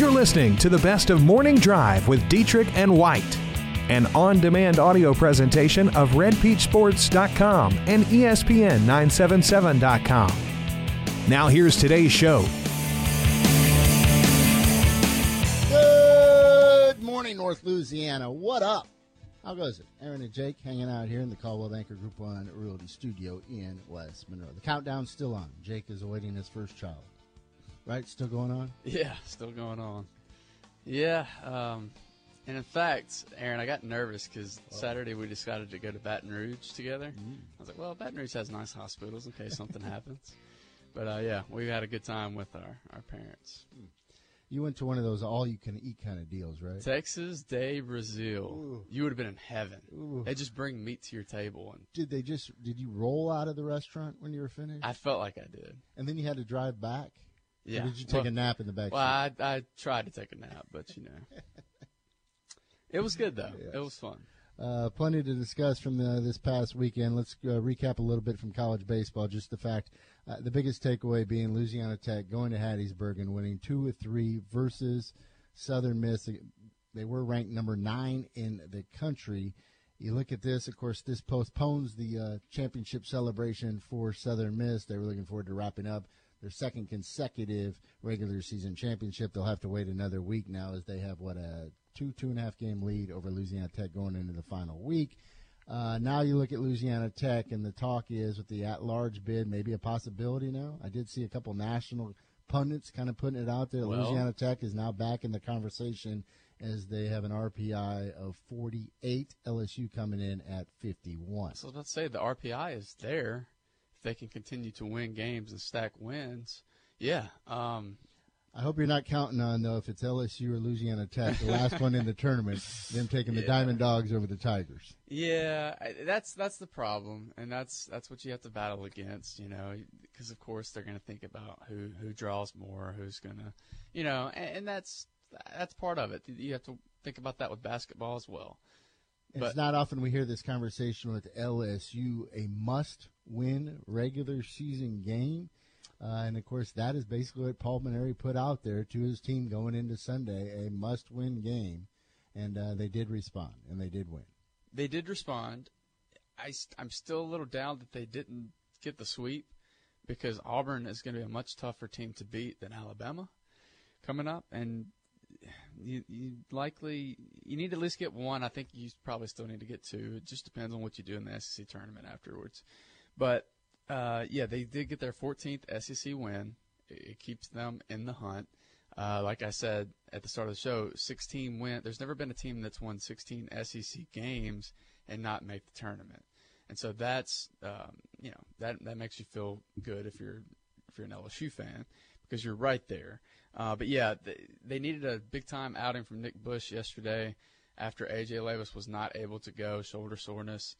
You're listening to the best of Morning Drive with Dietrich and White, an on demand audio presentation of RedPeachSports.com and E ESPN977.com. Now, here's today's show. Good morning, North Louisiana. What up? How goes it? Aaron and Jake hanging out here in the Caldwell Anchor Group One Realty Studio in West Monroe. The countdown's still on. Jake is awaiting his first child. Right? Still going on? Yeah, still going on. Yeah, um, and in fact, Aaron, I got nervous because Saturday we decided to go to Baton Rouge together. I was like, well, Baton Rouge has nice hospitals in case something happens. But uh, yeah, we had a good time with our, our parents. You went to one of those all you can eat kind of deals, right? Texas de Brazil. Ooh. You would have been in heaven. Ooh. They just bring meat to your table, and Did they just did you roll out of the restaurant when you were finished? I felt like I did. and then you had to drive back? Or Yeah. did you take well, a nap in the back? Well, I, I tried to take a nap, but you know, it was good though. Yes. It was fun. Uh, plenty to discuss from the, this past weekend. Let's uh, recap a little bit from college baseball. Just the fact, uh, the biggest takeaway being Louisiana Tech going to Hattiesburg and winning two or three versus Southern Miss. They were ranked number nine in the country. You look at this, of course, this postpones the uh, championship celebration for Southern Miss. They were looking forward to wrapping up their second consecutive regular season championship. They'll have to wait another week now as they have, what, a two, two and a half game lead over Louisiana Tech going into the final week. Uh, now you look at Louisiana Tech, and the talk is with the at large bid, maybe a possibility now. I did see a couple national pundits kind of putting it out there. Well- Louisiana Tech is now back in the conversation as they have an RPI of 48, LSU coming in at 51. So let's say the RPI is there. If they can continue to win games and stack wins, yeah. Um, I hope you're not counting on, though, if it's LSU or Louisiana Tech, the last one in the tournament, them taking the Diamond Dogs over the Tigers. yeah, that's that's the problem, and that's that's what you have to battle against. You know, because of course they're going to think about who who draws more, who's going to, you know, and, and that's that's part of it. You have to think about that with basketball as well. But- it's not often we hear this conversation with LSU, a must-win regular season game. Uh, and of course, that is basically what Paul Mainieri put out there to his team going into Sunday, a must-win game. And uh, they did respond, and they did win. they did respond. I, am still a little down that they didn't get the sweep because Auburn is going to be a much tougher team to beat than Alabama coming up, and you, you likely you need to at least get one. I think you probably still need to get two. It just depends on what you do in the SEC tournament afterwards. But uh, yeah, they did get their 14th SEC win. It, it keeps them in the hunt. Uh, like I said at the start of the show, 16 win. There's never been a team that's won 16 SEC games and not make the tournament, and so that's um, you know that that makes you feel good if you're if you're an LSU fan because you're right there. Uh, but yeah, they, they needed a big time outing from Nick Bush yesterday after AJ Labas was not able to go, shoulder soreness.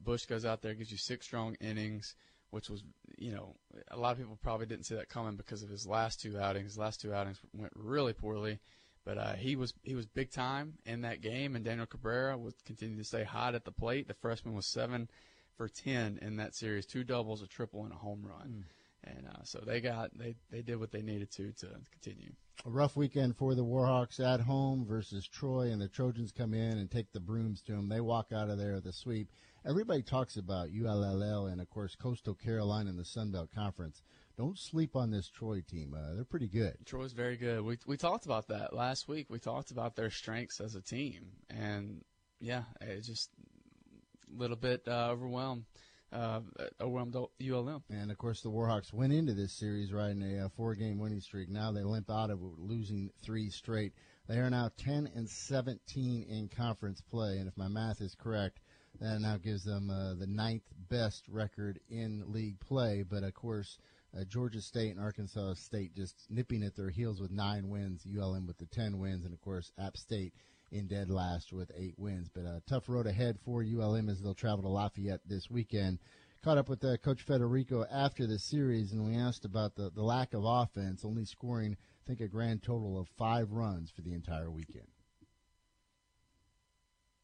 Bush goes out there, gives you six strong innings, which was, you know, a lot of people probably didn't see that coming because of his last two outings. His last two outings went really poorly, but uh, he was he was big time in that game. And Daniel Cabrera would continue to stay hot at the plate. The freshman was seven for ten in that series, two doubles, a triple, and a home run. And uh, so they got they they did what they needed to to continue. A rough weekend for the Warhawks at home versus Troy, and the Trojans come in and take the brooms to them. They walk out of there with a sweep. Everybody talks about ULL and, of course, Coastal Carolina in the Sun Belt Conference. Don't sleep on this Troy team. Uh, they're pretty good. Troy's very good. We we talked about that last week. We talked about their strengths as a team, and yeah, it just a little bit uh, overwhelmed. Uh, overwhelmed ULM. And of course, the Warhawks went into this series riding a uh, four-game winning streak. Now they limp out of it, losing three straight. They are now 10 and 17 in conference play, and if my math is correct, that now gives them uh, the ninth best record in league play. But of course, uh, Georgia State and Arkansas State just nipping at their heels with nine wins. ULM with the 10 wins, and of course, App State in dead last with eight wins. But a tough road ahead for ULM as they'll travel to Lafayette this weekend. Caught up with uh, Coach Federico after the series, and we asked about the, the lack of offense, only scoring, I think, a grand total of five runs for the entire weekend.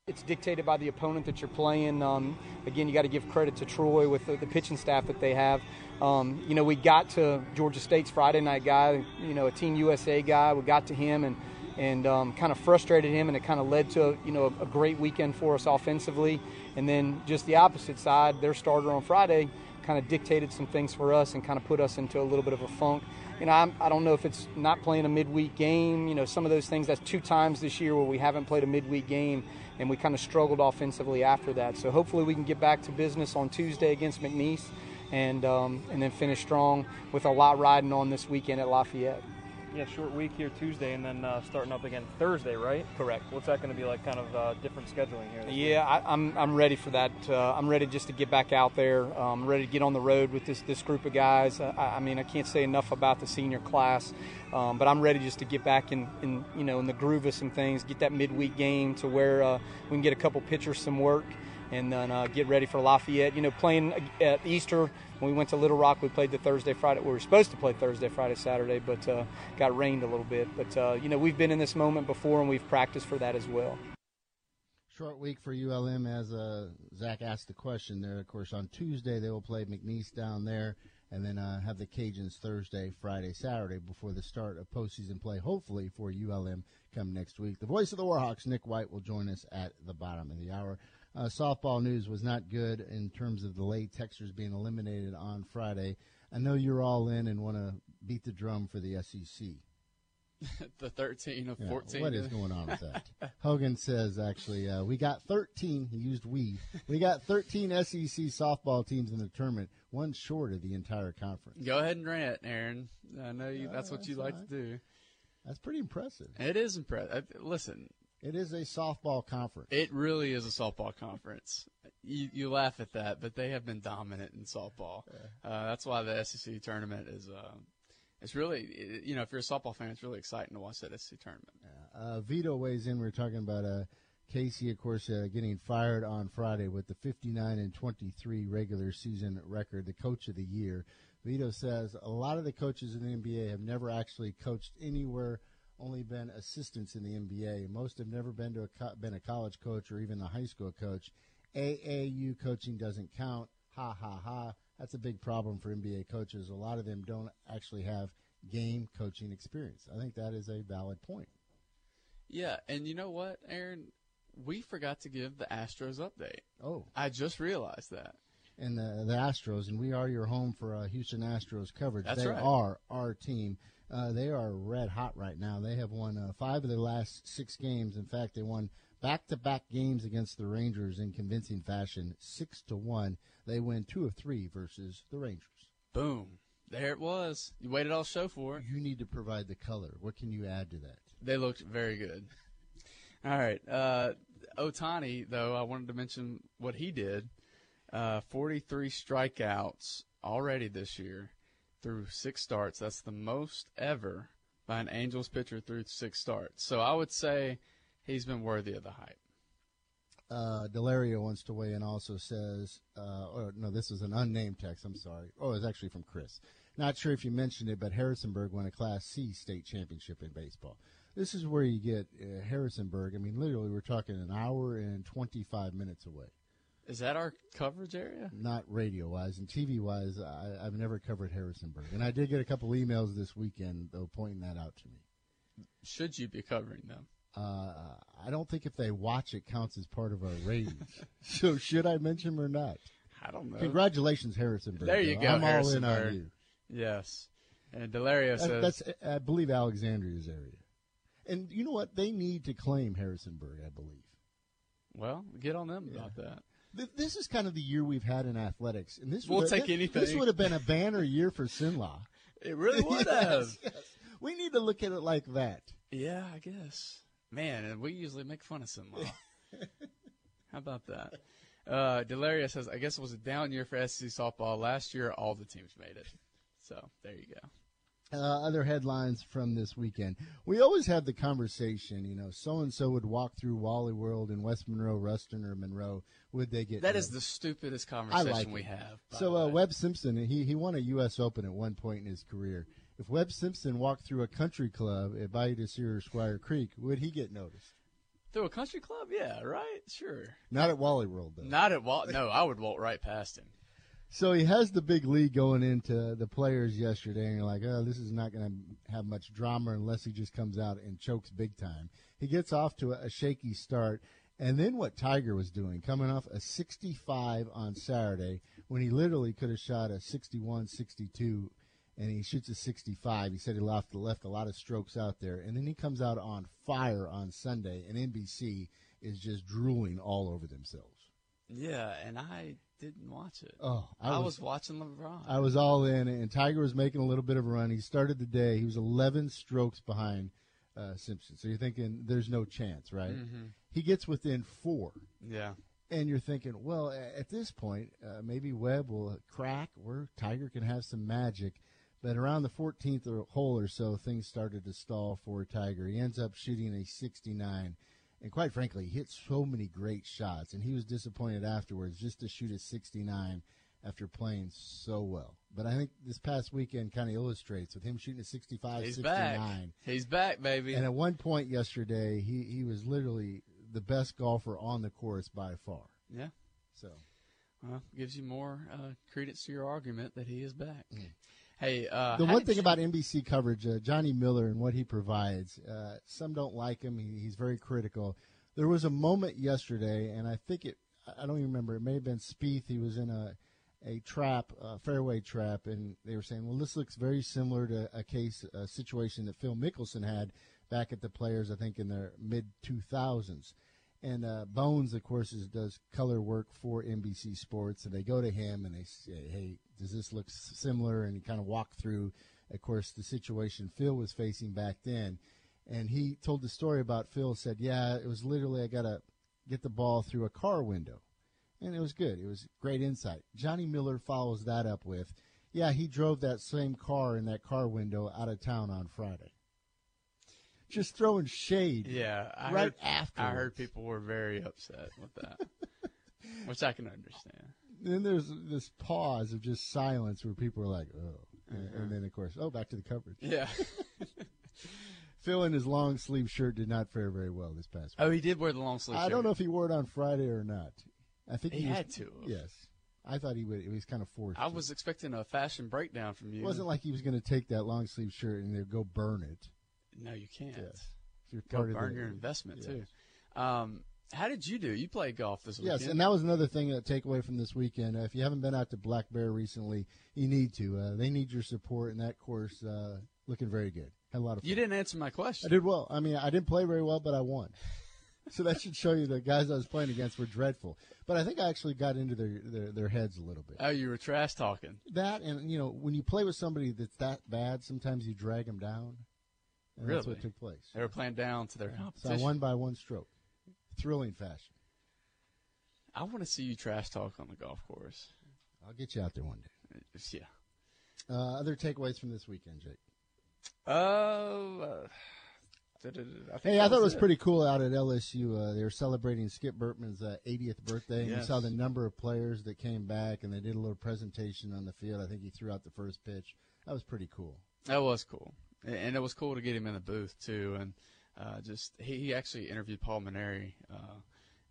It's dictated by the opponent that you're playing. Um, again, you got to give credit to Troy with the, the pitching staff that they have. Um, you know, we got to Georgia State's Friday night guy, you know, a Team USA guy. We got to him and and um, kind of frustrated him, and it kind of led to you know a, a great weekend for us offensively. And then just the opposite side, their starter on Friday kind of dictated some things for us and kind of put us into a little bit of a funk. You know, I'm, I do not know if it's not playing a midweek game. You know, some of those things. That's two times this year where we haven't played a midweek game and we kind of struggled offensively after that. So hopefully we can get back to business on Tuesday against McNeese, and um, and then finish strong with a lot riding on this weekend at Lafayette. Yeah, short week here Tuesday, and then uh, starting up again Thursday, right? Correct. What's that going to be like? Kind of uh, different scheduling here. Yeah, I, am I'm, I'm ready for that. Uh, I'm ready just to get back out there. I'm um, ready to get on the road with this this group of guys. I, I mean, I can't say enough about the senior class, um, but I'm ready just to get back in, in you know in the groove of some things. Get that midweek game to where uh, we can get a couple pitchers some work and then uh, get ready for Lafayette. You know, playing at Easter when we went to Little Rock, we played the Thursday, Friday. We were supposed to play Thursday, Friday, Saturday, but uh, got rained a little bit. But uh, you know, we've been in this moment before, and we've practiced for that as well. Short week for ULM, as uh, Zach asked the question there. Of course, on Tuesday they will play McNeese down there, and then uh, have the Cajuns Thursday, Friday, Saturday before the start of postseason play. Hopefully for ULM come next week. The voice of the Warhawks, Nick White, will join us at the bottom of the hour. Uh, softball news was not good in terms of the Lady Techsters being eliminated on Friday. I know you're all in and want to beat the drum for the SEC. the 13 of yeah, 14. What is going on with that? Hogan says, actually, uh, we got 13. He used we. We got 13 SEC softball teams in the tournament, one short of the entire conference. Go ahead and rant, Aaron. I know you. that's what you like right. to do. That's pretty impressive. It is impressive. Listen, it is a softball conference. It really is a softball conference. You, you laugh at that, but they have been dominant in softball. Uh, that's why the SEC tournament is. Uh, it's really, you know, if you're a softball fan, it's really exciting to watch that SEC tournament. Yeah. Uh, Vito weighs in. We are talking about uh, Casey, of course, uh, getting fired on Friday with the 59 and 23 regular season record, the coach of the year. Vito says a lot of the coaches in the NBA have never actually coached anywhere only been assistants in the NBA. Most have never been to a co- been a college coach or even a high school coach. AAU coaching doesn't count. Ha ha ha. That's a big problem for NBA coaches. A lot of them don't actually have game coaching experience. I think that is a valid point. Yeah, and you know what, Aaron? We forgot to give the Astros update. Oh, I just realized that. And the the Astros, and we are your home for uh, Houston Astros coverage. That's they right. are our team. Uh, they are red hot right now. They have won uh, five of their last six games. In fact, they won back-to-back games against the Rangers in convincing fashion, six to one. They win two of three versus the Rangers. Boom. There it was. You waited all show for it. You need to provide the color. What can you add to that? They looked very good. All right. Uh, Ohtani, though, I wanted to mention what he did. Uh, 43 strikeouts already this year through six starts. That's the most ever by an Angels pitcher through six starts. So I would say he's been worthy of the hype. Uh, Delario wants to weigh in. Also says, uh, oh no, this is an unnamed text. I'm sorry. Oh, it's actually from Chris. Not sure if you mentioned it, but Harrisonburg won a Class C state championship in baseball. This is where you get uh, Harrisonburg. I mean, literally, we're talking an hour and 25 minutes away. Is that our coverage area? Not radio wise and TV wise. I, have never covered Harrisonburg, and I did get a couple emails this weekend though pointing that out to me. Should you be covering them? Uh, I don't think if they watch it counts as part of our ratings. so should I mention them or not? I don't know. Congratulations, Harrisonburg. There you though. go. I'm all in on you. Yes. And Delario says that's I believe Alexandria's area. And you know what? They need to claim Harrisonburg, I believe. Well, get on them yeah. about that this is kind of the year we've had in athletics, and this we'll take anything. This would have been a banner year for Sinlaw. It really would yes, have. Yes. We need to look at it like that. Yeah, I guess. Man, we usually make fun of Sinlaw. How about that? Uh, Delaria says, I guess it was a down year for SC softball. Last year, all the teams made it. So there you go uh, other headlines from this weekend. We always had the conversation, you know, so and so would walk through Wally World in West Monroe, Ruston, or Monroe. Would they get? That is the stupidest conversation like we have. So uh, Webb Simpson, he he won a U.S. Open at one point in his career. If Webb Simpson walked through a country club at Bayou de Squire Creek, would he get noticed? Through a country club? Yeah, right. Sure. Not at Wally World though. Not at Walt. No, I would walk right past him. So he has the big lead going into the players yesterday, and you're like, oh, this is not going to have much drama unless he just comes out and chokes big time. He gets off to a shaky start, and then what Tiger was doing, coming off a 65 on Saturday, when he literally could have shot a 61, 62, and he shoots a 65. He said he left, left a lot of strokes out there, and then he comes out on fire on Sunday, and NBC is just drooling all over themselves. Yeah, and I didn't watch it. Oh, I, was, watching LeBron. I was all in, and Tiger was making a little bit of a run. He started the day. He was 11 strokes behind uh, Simpson. So you're thinking there's no chance, right? Mhm. He gets within four, yeah. and you're thinking, well, at this point, uh, maybe Webb will crack, or Tiger can have some magic. But around the 14th hole or so, things started to stall for Tiger. He ends up shooting a 69. And quite frankly, he hit so many great shots, and he was disappointed afterwards just to shoot a 69 after playing so well. But I think this past weekend kind of illustrates with him shooting a 65, He's 69. back. He's back, baby. And at one point yesterday, he, he was literally the best golfer on the course by far. yeah. So Well, gives you more uh, credence to your argument that he is back. Hey, uh, Mm. the one thing you- about NBC coverage, uh, Johnny Miller and what he provides, uh, some don't like him. He, he's very critical. There was a moment yesterday, and I think it, I don't even remember. It may have been Spieth. He was in a a trap, a fairway trap, and they were saying, "Well, this looks very similar to a case, a situation that Phil Mickelson had back at the Players, I think, in their mid 2000s." And uh, Bones, of course, is, does color work for NBC Sports, and they go to him and they say, "Hey, does this look similar?" And kind of walk through, of course, the situation Phil was facing back then. And he told the story about Phil. Said, "Yeah, it was literally I got to get the ball through a car window." and it was good. It was great insight. Johnny Miller follows that up with, yeah, he drove that same car in that car window out of town on Friday. Just throwing shade. Yeah, I right after. I heard people were very upset with that, which I can understand. Then there's this pause of just silence where people are like, oh. And, Uh-huh. and then, of course, oh, back to the coverage. Yeah. Phil in his long sleeve shirt did not fare very well this past week. oh, he did wear the long sleeve. I don't know if he wore it on Friday or not. I think He he, was- had to. Yes. I thought he would. It was kind of forced. I was expecting a fashion breakdown from you. It wasn't like he was going to take that long sleeve shirt and go burn it. No, you can't. Yes. You're Go part of burn the- your investment Yes. too. Um, how did you do? You played golf this weekend. Yes, and that was another thing that take away from this weekend. Uh, if you haven't been out to Black Bear recently, you need to. Uh, they need your support, and that course uh, looking very good. Had a lot of fun. you didn't answer my question. I did well. I mean, I didn't play very well, but I won. so that should show you the guys I was playing against were dreadful. But I think I actually got into their their, their heads a little bit. Oh, you were trash talking. That and you know when you play with somebody that's that bad, sometimes you drag them down. And that's what took place. They were playing down to their So I competition. won by one stroke, thrilling fashion. I want to see you trash talk on the golf course. I'll get you out there one day. Yeah. Uh, other takeaways from this weekend, Jake. Oh. Uh, da-da-da, I Hey, I thought it was it. pretty cool out at LSU. Uh, they were celebrating Skip Bertman's uh, 80th birthday. And you Yes. saw the number of players that came back, and they did a little presentation on the field. I think he threw out the first pitch. That was pretty cool. That was cool, and it was cool to get him in the booth too. And uh, just he, he actually interviewed Paul Mainieri uh,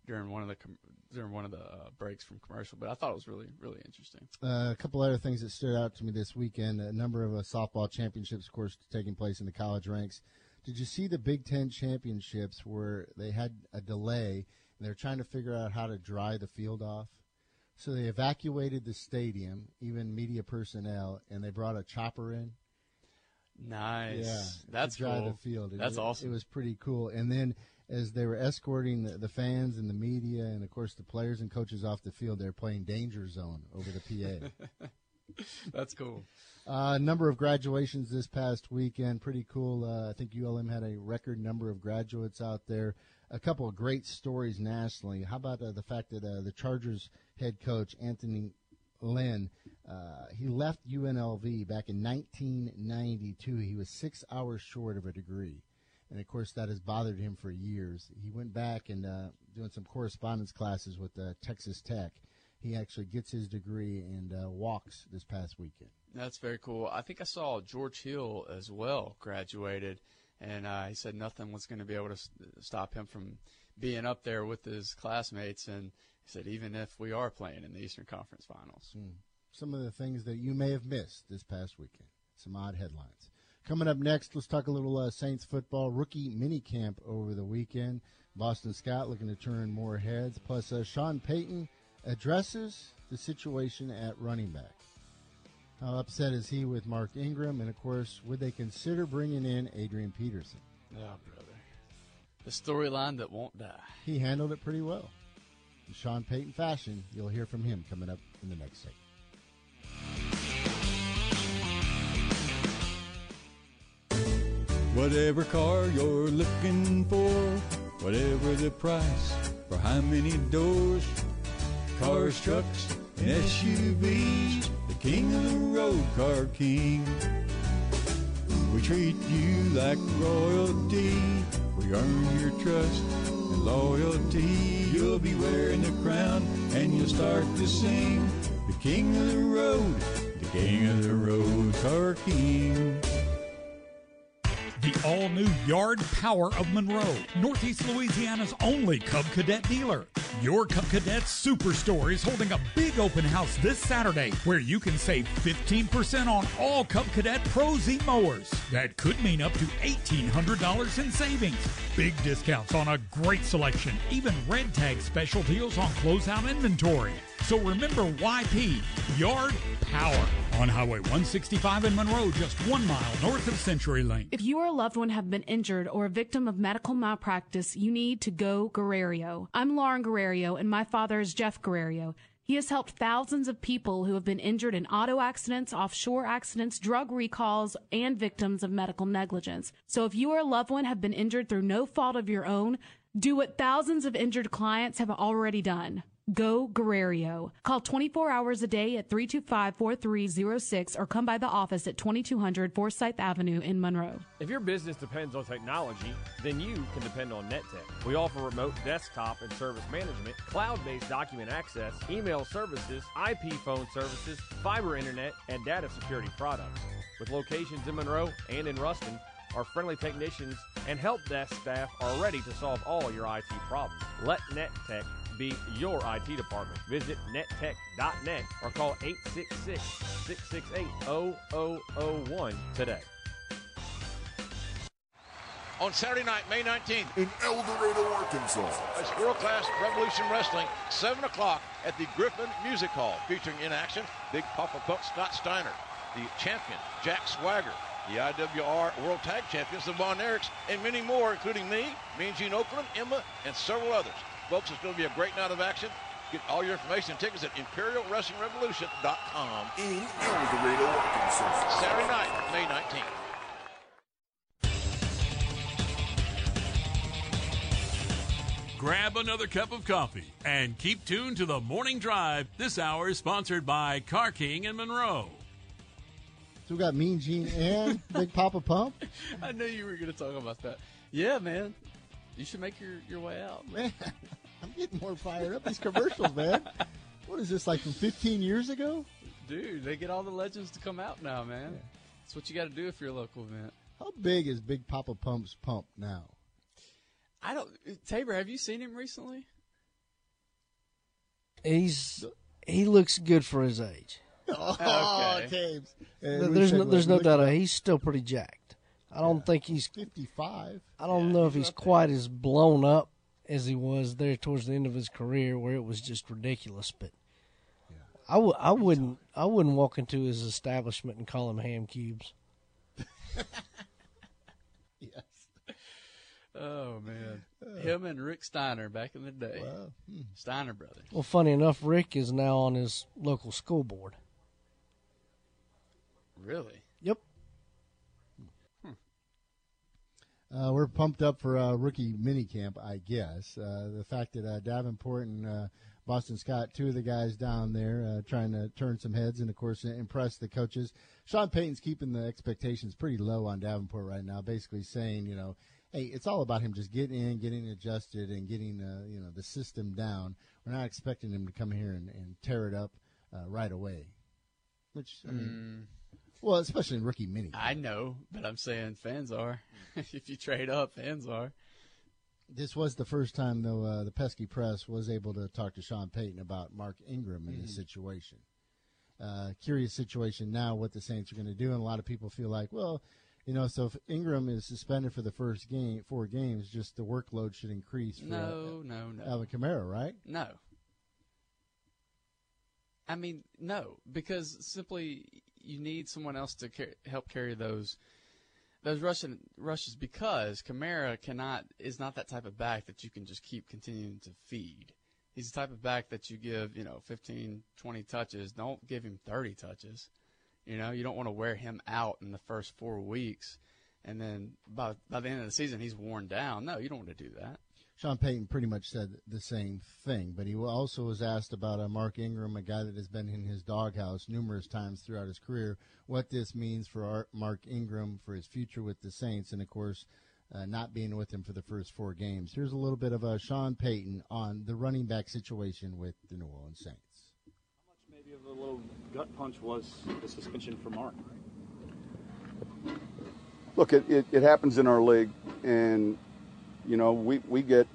during one of the com- during one of the uh, breaks from commercial. But I thought it was really really interesting. Uh, a couple other things that stood out to me this weekend. A number of uh, softball championships, of course, taking place in the college ranks. Did you see the Big Ten championships where they had a delay and they're trying to figure out how to dry the field off? So they evacuated the stadium, even media personnel, and they brought a chopper in. Nice. Yeah, that's dry cool. the field. It- That's it- awesome. It was pretty cool. And then as they were escorting the, the fans and the media, and of course the players and coaches off the field, they're playing Danger Zone over the PA. That's cool. Uh, number of graduations this past weekend, pretty cool. Uh, I think ULM had a record number of graduates out there. A couple of great stories nationally. How about uh, the fact that uh, the Chargers head coach Anthony Lynn, uh, he left UNLV back in 1992. He was six hours short of a degree, and of course that has bothered him for years. He went back and uh, doing some correspondence classes with uh, Texas Tech. He actually gets his degree and uh, walks this past weekend. That's very cool. I think I saw George Hill as well graduated, and uh, he said nothing was going to be able to stop him from being up there with his classmates, and he said even if we are playing in the Eastern Conference Finals. Mm. Some of the things that you may have missed this past weekend. Some odd headlines. Coming up next, let's talk a little uh, Saints football rookie mini camp over the weekend. Boston Scott looking to turn more heads. Plus, uh, Sean Payton addresses the situation at running back. How upset is he with Mark Ingram? And of course, would they consider bringing in Adrian Peterson? Oh, brother. The storyline that won't die. He handled it pretty well. In Sean Payton fashion, you'll hear from him coming up in the next segment. Whatever car you're looking for, whatever the price, for how many doors, cars, trucks, and SUVs, the king of the road, Car King. We treat you like royalty, we earn your trust loyalty. You'll be wearing the crown and you'll start to sing, the king of the road, the king of the road, Car King. The all new Yard Power of Monroe, Northeast Louisiana's only Cub Cadet dealer. Your Cub Cadet Superstore is holding a big open house this Saturday where you can save 15% on all Cub Cadet Pro Z mowers. That could mean up to $1,800 in savings. Big discounts on a great selection, even red tag special deals on closeout inventory. So remember YP, Yard Power, on Highway 165 in Monroe, just one mile north of Century Lane. If you or a loved one have been injured or a victim of medical malpractice, you need to go Guerrero. I'm Lauren Guerrero, and my father is Jeff Guerrero. He has helped thousands of people who have been injured in auto accidents, offshore accidents, drug recalls, and victims of medical negligence. So if you or a loved one have been injured through no fault of your own, do what thousands of injured clients have already done. Go Guerrero. Call 24 hours a day at 325-4306 or come by the office at 2200 Forsyth Avenue in Monroe. If your business depends on technology, then you can depend on NetTech. We offer remote desktop and service management, cloud-based document access, email services, IP phone services, fiber internet, and data security products. With locations in Monroe and in Ruston, our friendly technicians and help desk staff are ready to solve all your IT problems. Let NetTech be your IT department. Visit nettech.net or call 866 668 0001 today. On Saturday night, May 19th, in El Dorado, Arkansas, it's World Class Revolution Wrestling, 7 o'clock at the Griffin Music Hall, featuring in action Big Papa Pump Scott Steiner, the champion Jack Swagger, the IWR World Tag Champions, the Von Erichs, and many more, including me, Mean Gene Okerlund, Emma, and several others. Folks, it's going to be a great night of action. Get all your information and tickets at ImperialWrestlingRevolution.com. In El Dorado, Arkansas. Saturday night, May 19th. Grab another cup of coffee and keep tuned to the morning drive. This hour is sponsored by Car King and Monroe. So we got Mean Gene and Big Papa Pump. I knew you were going to talk about that. Yeah, man. You should make your, your way out. Man, I'm getting more fired up. These commercials, man. What is this, like from 15 years ago? Dude, they get all the legends to come out now, man. Yeah. That's what you got to do if you're a local event. How big is Big Papa Pump's pump now? I don't. Tabor, have you seen him recently? He's he looks good for his age. Oh, okay. Tabes. there's no, there's no doubt. He's still pretty jacked. I don't yeah. think he's 55. I don't yeah, know if he's he's quite there. as blown up as he was there towards the end of his career, where it was just ridiculous. But yeah. I w- I wouldn't I wouldn't walk into his establishment and call him ham cubes. yes. Oh man, him and Rick Steiner back in the day. Wow. Hmm. Steiner brothers. Well, funny enough, Rick is now on his local school board. Really? Yep. Uh, we're pumped up for uh, rookie minicamp, I guess. Uh, the fact that uh, Davenport and uh, Boston Scott, two of the guys down there, uh, trying to turn some heads and, of course, impress the coaches. Sean Payton's keeping the expectations pretty low on Davenport right now, basically saying, you know, hey, it's all about him just getting in, getting adjusted, and getting, you know, the system down. We're not expecting him to come here and, and tear it up right away. Which, I mean. Mm. Well, especially in rookie mini. I know, but I'm saying fans are. if you trade up, fans are. This was the first time, though, uh, the pesky press was able to talk to Sean Payton about Mark Ingram in this Mhm. situation. Uh, curious situation now what the Saints are going to do, and a lot of people feel like, well, you know, so if Ingram is suspended for the first game, four games, just the workload should increase for No, no, no. Alvin Kamara, right? No. I mean, no, because simply you need someone else to car- help carry those those rushing rushes because Kamara cannot is not that type of back that you can just keep continuing to feed. He's the type of back that you give, you know, 15, 20 touches. Don't give him 30 touches. You know, you don't want to wear him out in the first 4 weeks and then by by the end of the season he's worn down. No, you don't want to do that. Sean Payton pretty much said the same thing, but he also was asked about uh, Mark Ingram, a guy that has been in his doghouse numerous times throughout his career, what this means for our, Mark Ingram for his future with the Saints, and of course, uh, not being with him for the first four games. Here's a little bit of uh, Sean Payton on the running back situation with the New Orleans Saints. How much maybe of a little gut punch was the suspension for Mark. Look, it, it, it happens in our league, and you know we, we get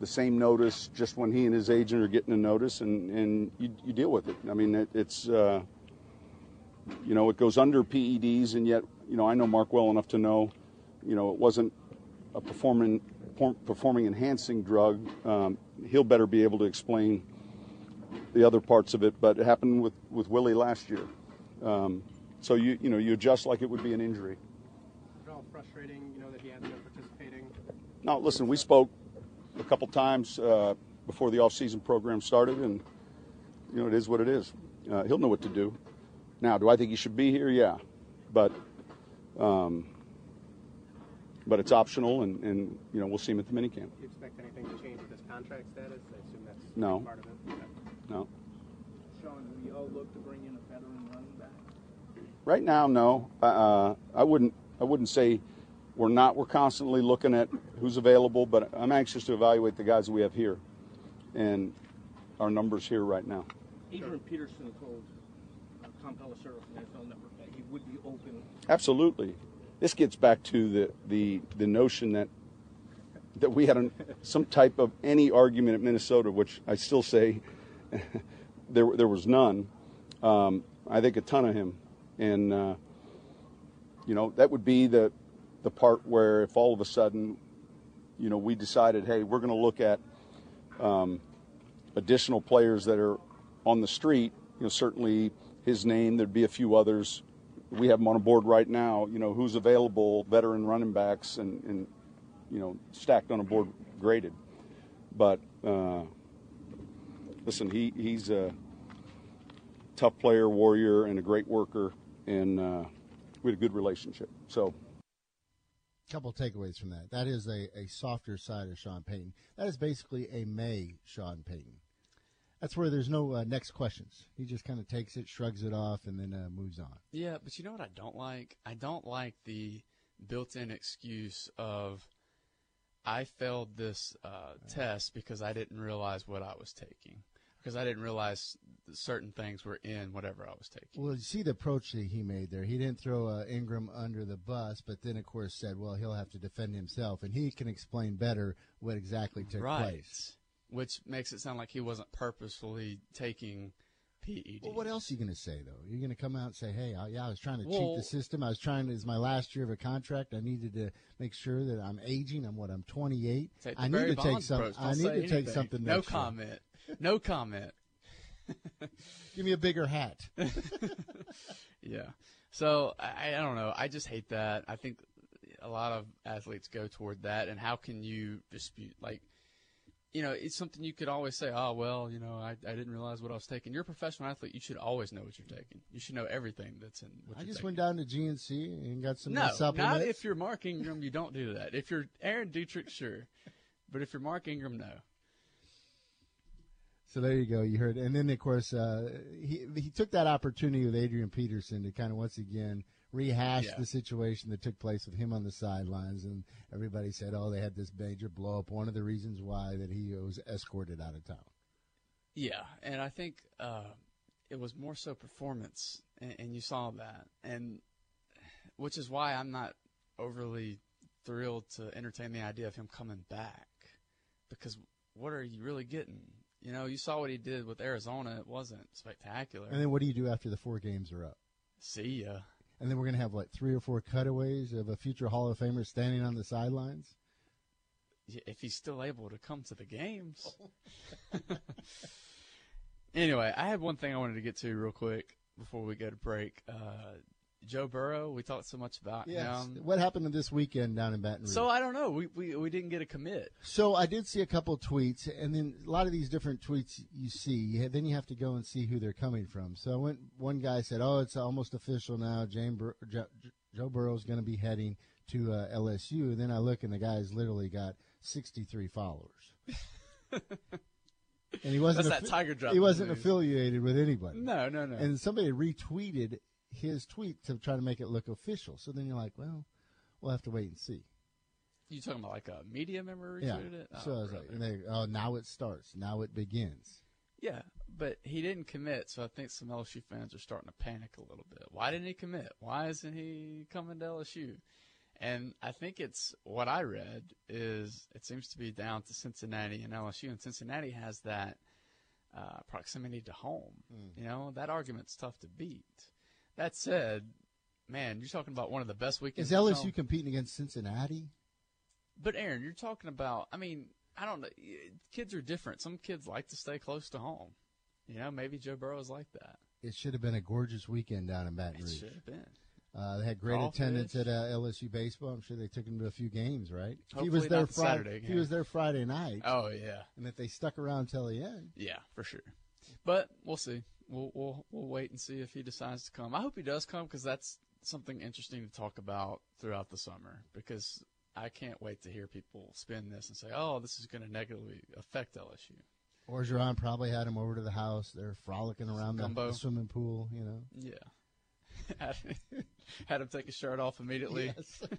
the same notice just when he and his agent are getting a notice, and, and you, you deal with it. I mean, it, it's uh, you know it goes under PEDs, and yet you know I know Mark well enough to know, you know it wasn't a performing performing enhancing drug. Um, he'll better be able to explain the other parts of it, but it happened with, with Willie last year. Um, so you you know you adjust like it would be an injury. Is it all frustrating, you know, that he been participating? Now listen, we spoke a couple times uh, before the off-season program started, and you know it is what it is. Uh, he'll know what to do. Now, do I think he should be here? Yeah, but um, but it's optional, and, and you know we'll see him at the minicamp. Do you expect anything to change with his contract status? I assume that's No. part of it. Okay. No. Sean, will you all look to bring in a veteran running back? Right now, no. Uh, I wouldn't. I wouldn't say we're not. We're constantly looking at who's available, but I'm anxious to evaluate the guys we have here, and our numbers here right now. Adrian Peterson told uh, Tom Pelissero from NFL Network that he would be open. Absolutely. This gets back to the the, the notion that that we had an, some type of any argument at Minnesota, which I still say there there was none. Um, I think a ton of him, and uh, you know that would be the the part where if all of a sudden, you know, we decided, hey, we're going to look at um, additional players that are on the street. You know, certainly his name. There'd be a few others. We have them on a board right now. You know, who's available, veteran running backs, and, and you know, stacked on a board, graded. But uh, listen, he he's a tough player, warrior, and a great worker, and uh, we had a good relationship. So couple takeaways from that. That is a, a softer side of Sean Payton. That is basically a May Sean Payton. That's where there's no uh, next questions. He just kind of takes it, shrugs it off, and then uh, moves on. Yeah, but you know what I don't like? I don't like the built-in excuse of I failed this uh, test because I didn't realize what I was taking, because I didn't realize certain things were in whatever I was taking. Well, you see the approach that he made there. He didn't throw uh, Ingram under the bus, but then, of course, said, well, he'll have to defend himself, and he can explain better what exactly took right. place. Which makes it sound like he wasn't purposefully taking PED. Well, what else are you going to say, though? You're going to come out and say, hey, I, yeah, I was trying to cheat the system. I was trying to, it's my last year of a contract. I needed to make sure that I'm aging. I'm what, I'm 28. I need to take some. I need to take something No comment. year. No comment. Give me a bigger hat. yeah. So I, I don't know. I just hate that. I think a lot of athletes go toward that. And how can you dispute? Like, you know, it's something you could always say. Oh well, you know, I, I didn't realize what I was taking. You're a professional athlete. You should always know what you're taking. You should know everything that's in. What I just taking. went down to GNC and got some No, supplements. not if you're Mark Ingram. You don't do that. If you're Aaron Dietrich, sure, but if you're Mark Ingram, no. So there you go. You heard, and then of course uh, he he took that opportunity with Adrian Peterson to kind of once again rehash Yeah. the situation that took place with him on the sidelines, and everybody said, "Oh, they had this major blow up." One of the reasons why that he was escorted out of town. Yeah, and I think uh, it was more so performance, and, and you saw that, and which is why I'm not overly thrilled to entertain the idea of him coming back because what are you really getting? You know, you saw what he did with Arizona. It wasn't spectacular. And then what do you do after the four games are up? See ya. And then we're going to have like three or four cutaways of a future Hall of Famer standing on the sidelines. If he's still able to come to the games. anyway, I had one thing I wanted to get to real quick before we go to break. Uh, Joe Burrow, we talked so much about Yes. What happened to this weekend down in Baton Rouge? So I don't know. We, we we didn't get a commit. So I did see a couple tweets, and then a lot of these different tweets you see, then you have to go and see who they're coming from. So I went, one guy said, "Oh, it's almost official now. Jane Bur- Jo- Joe Burrow's going to be heading to uh, LSU." And then I look, and the guy's literally got 63 followers, and he wasn't. That's that Tiger drop He wasn't news. affiliated with anybody. No, no, no. And somebody retweeted his tweet to try to make it look official. So then you're like, "Well, we'll have to wait and see." You talking about like a media member Yeah. retweeted it? so Oh, I was like, and they, "Oh, now it starts. Now it begins." Yeah, but he didn't commit, so I think some LSU fans are starting to panic a little bit. Why didn't he commit? Why isn't he coming to LSU? And I think it's what I read is it seems to be down to Cincinnati and LSU, and Cincinnati has that uh, proximity to home. You know that argument's tough to beat. That said, man, you're talking about one of the best weekends. Is LSU competing against Cincinnati? But Aaron, you're talking about. I mean, I don't know. Kids are different. Some kids like to stay close to home. You know, maybe Joe Burrow is like that. It should have been a gorgeous weekend down in Baton Rouge. It should have been. Uh, they had great Crawfish. attendance at uh, LSU baseball. I'm sure they took him to a few games, right? he was there Friday. Saturday He was there Friday night. Oh yeah. And if they stuck around till the end, Yeah, for sure. But we'll see. We'll we'll we'll wait and see if he decides to come. I hope he does come because that's something interesting to talk about throughout the summer. Because I can't wait to hear people spin this and say, "Oh, this is going to negatively affect LSU." Orgeron probably had him over to the house. They're frolicking around the, the swimming pool. You know. Yeah. had, him take his shirt off immediately. Yes.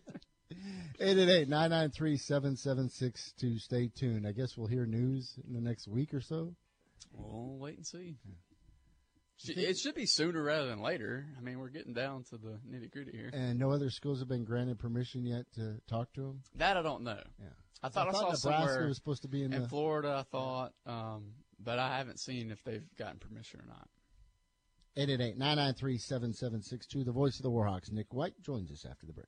888-993-7762. Stay tuned. I guess we'll hear news in the next week or so. We'll wait and see. Sh- It should be sooner rather than later. I mean, we're getting down to the nitty gritty here. And no other schools have been granted permission yet to talk to him. That I don't know. Yeah. I thought I, I saw Nebraska somewhere was supposed to be in the- Florida. I thought, um, but I haven't seen if they've gotten permission or not. 888-993-7762. The voice of the Warhawks, Nick White, joins us after the break.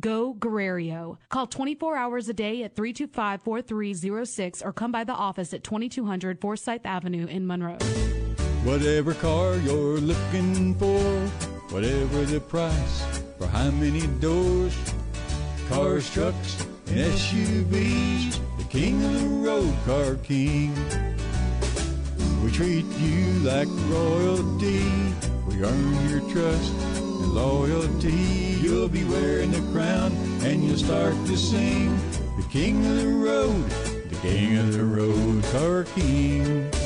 Go Guerrero. Call 24 hours a day at 325-4306 or come by the office at 2200 Forsyth Avenue in Monroe. Whatever car you're looking for, whatever the price, for how many doors, cars, trucks, and SUVs, the king of the road, Car King. We treat you like royalty, we earn your trust loyalty. You'll be wearing the crown and you'll start to sing, the king of the road, the king of the road, Car King.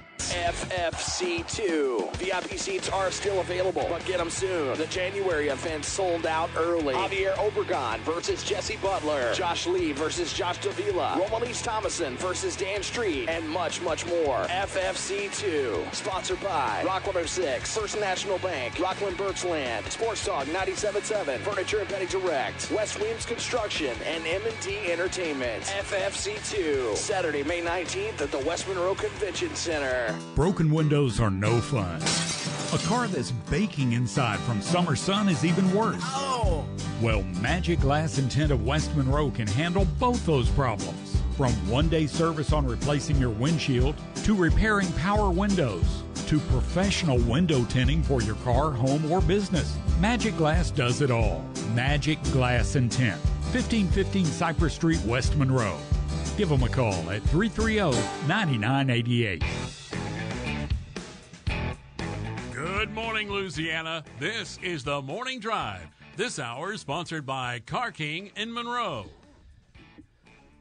FFC2. VIP seats are still available, but get them soon. The January event sold out early. Javier Obregon versus Jesse Butler. Josh Lee versus Josh Davila. Romalise Thomason versus Dan Street. And much, much more. FFC2. Sponsored by Rock 106, First National Bank, Rockland Birchland, Sports Talk 97.7, Furniture and Bedding Direct, West Williams Construction, and M&D Entertainment. FFC2. Saturday, May 19th at the West Monroe Convention Center. Broken windows are no fun. A car that's baking inside from summer sun is even worse. Oh. Well, Magic Glass and Tint of West Monroe can handle both those problems. From one day service on replacing your windshield to repairing power windows to professional window tinting for your car, home, or business, Magic Glass does it all. Magic Glass and Tint, 1515 Cypress Street, West Monroe. Give them a call at 330 9988. Good morning, Louisiana. This is the Morning Drive. This hour is sponsored by Car King in Monroe.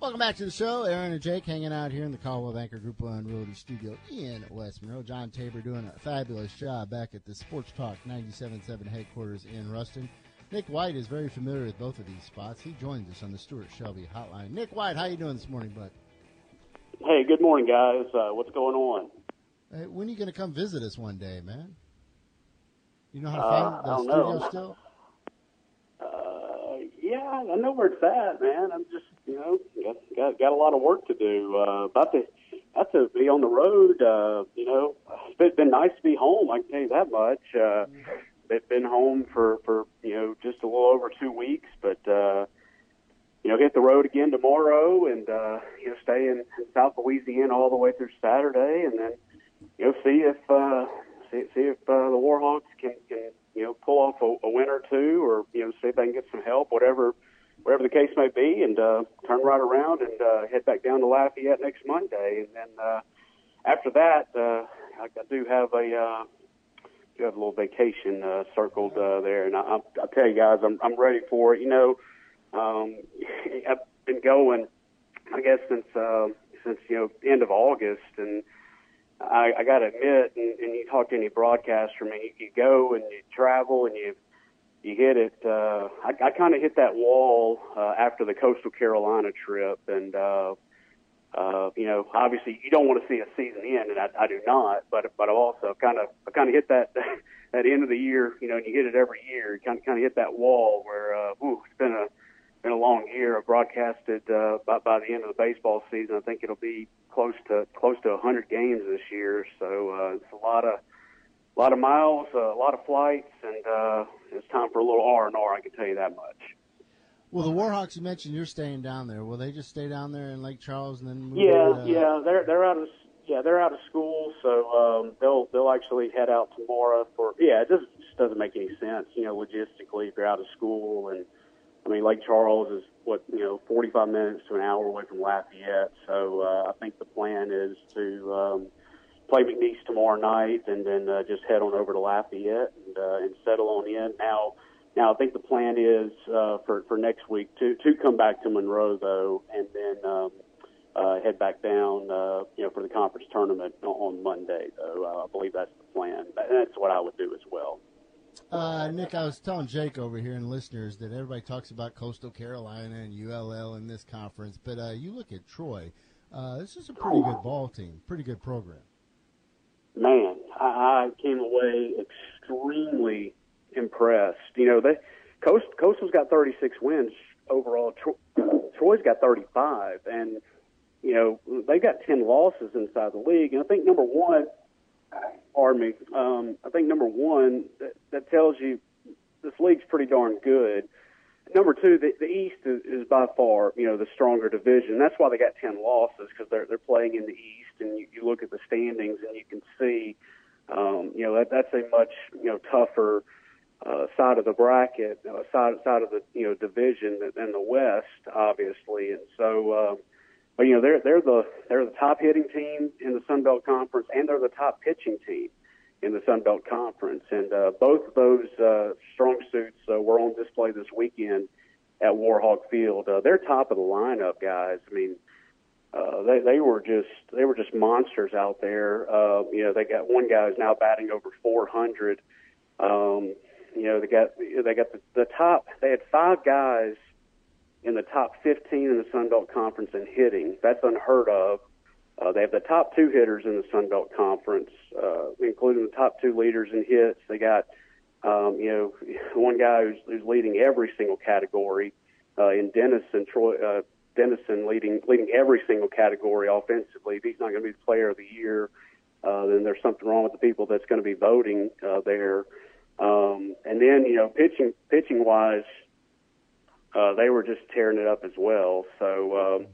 Welcome back to the show. Aaron and Jake hanging out here in the Coldwell Banker Group One Realty Studio in West Monroe. John Tabor doing a fabulous job back at the Sports Talk 97.7 headquarters in Ruston. Nick White is very familiar with both of these spots. He joins us on the Stuart Shelby Hotline. Nick White, how you doing this morning, bud? Hey, good morning, guys. Uh, what's going on? Hey, when are you going to come visit us one day, man? You know how to Uh, find I the don't studio know. still? Uh, yeah, I know where it's at, man. I'm just, you know, got got, got a lot of work to do. Uh, about to about to be on the road. Uh, you know, it's been, nice to be home. I can tell you that much. Uh, been been home for for you know just a little over two weeks, but uh, you know, hit the road again tomorrow, and uh, you know, stay in, in South Louisiana all the way through Saturday, and then you know, see if uh, see, see if uh, the Warhawks can, can you know pull off a, a win or two, or you know, see if they can get some help, whatever whatever the case may be, and uh, turn right around and uh, head back down to Lafayette next Monday, and then uh, after that, uh, I, I do have a. Uh, do have a little vacation uh, circled uh, there, and I, I, I tell you guys, I'm I'm ready for it. You know, um, I've been going, I guess since uh, since you know end of August, and I, I got to admit, and, and you talk to any broadcaster, I mean, you, you go and you travel and you you hit it. Uh, I, I kind of hit that wall uh, after the Coastal Carolina trip, and uh, uh, you know, obviously you don't want to see a season end, and I, I do not. But but I also kind of I kind of hit that that end of the year. You know, and you hit it every year. You kind of kind of hit that wall where uh, ooh, it's been a been a long year. I broadcasted uh, by by the end of the baseball season. I think it'll be close to close to 100 games this year. So uh, it's a lot of a lot of miles, uh, a lot of flights, and uh, it's time for a little R and R. I can tell you that much. Well, the Warhawks, you mentioned you're staying down there. Will they just stay down there in Lake Charles and then move Yeah, over to- yeah, they're they're out of yeah they're out of school, so um, they'll they'll actually head out tomorrow for yeah. It just, just doesn't make any sense, you know, logistically if you're out of school and I mean Lake Charles is what you know 45 minutes to an hour away from Lafayette, so uh, I think the plan is to um, play McNeese tomorrow night and then uh, just head on over to Lafayette and uh, and settle on in now. Now I think the plan is uh, for for next week to to come back to Monroe though, and then um, uh, head back down, uh, you know, for the conference tournament on- on Monday. Though uh, I believe that's the plan. That- That's what I would do as well. Uh, Nick, I was telling Jake over here and listeners that everybody talks about Coastal Carolina and ULL in this conference, but uh, you look at Troy. Uh, this is a pretty good ball team, pretty good program. Man, I, I came away extremely impressed. You know, they Coast Coastal's got 36 wins overall. Tro, Troy's got 35, and you know they've got 10 losses inside the league. And I think number one, pardon me, um, I think number one that, that tells you this league's pretty darn good. Number two, the, the East is, is by far, you know, the stronger division. That's why they got ten losses because they're they're playing in the East, and you, you look at the standings and you can see, um, you know, that that's a much you know tougher uh, side of the bracket, uh, side side of the you know division than, the West, obviously, and so. Um, but you know they're they're the they're the top hitting team in the Sun Belt Conference, and they're the top pitching team in the Sun Belt Conference. And uh, both of those uh, strong suits uh, were on display this weekend at Warhawk Field. Uh, they're top of the lineup, guys. I mean, uh, they they were just they were just monsters out there. Uh, you know, they got one guy who's now batting over 400. Um, you know, they got they got the, the top. They had five guys in the top 15 in the Sun Belt Conference in hitting. That's unheard of. Uh, they have the top two hitters in the Sun Belt Conference, uh, including the top two leaders in hits. They got, um, you know, one guy who's, who's leading every single category uh, in Dennison, Troy, uh, Dennison leading leading every single category offensively. If he's not going to be the player of the year, uh, then there's something wrong with the people that's going to be voting uh, there. Um, and then, you know, pitching pitching wise, uh, they were just tearing it up as well. So, um,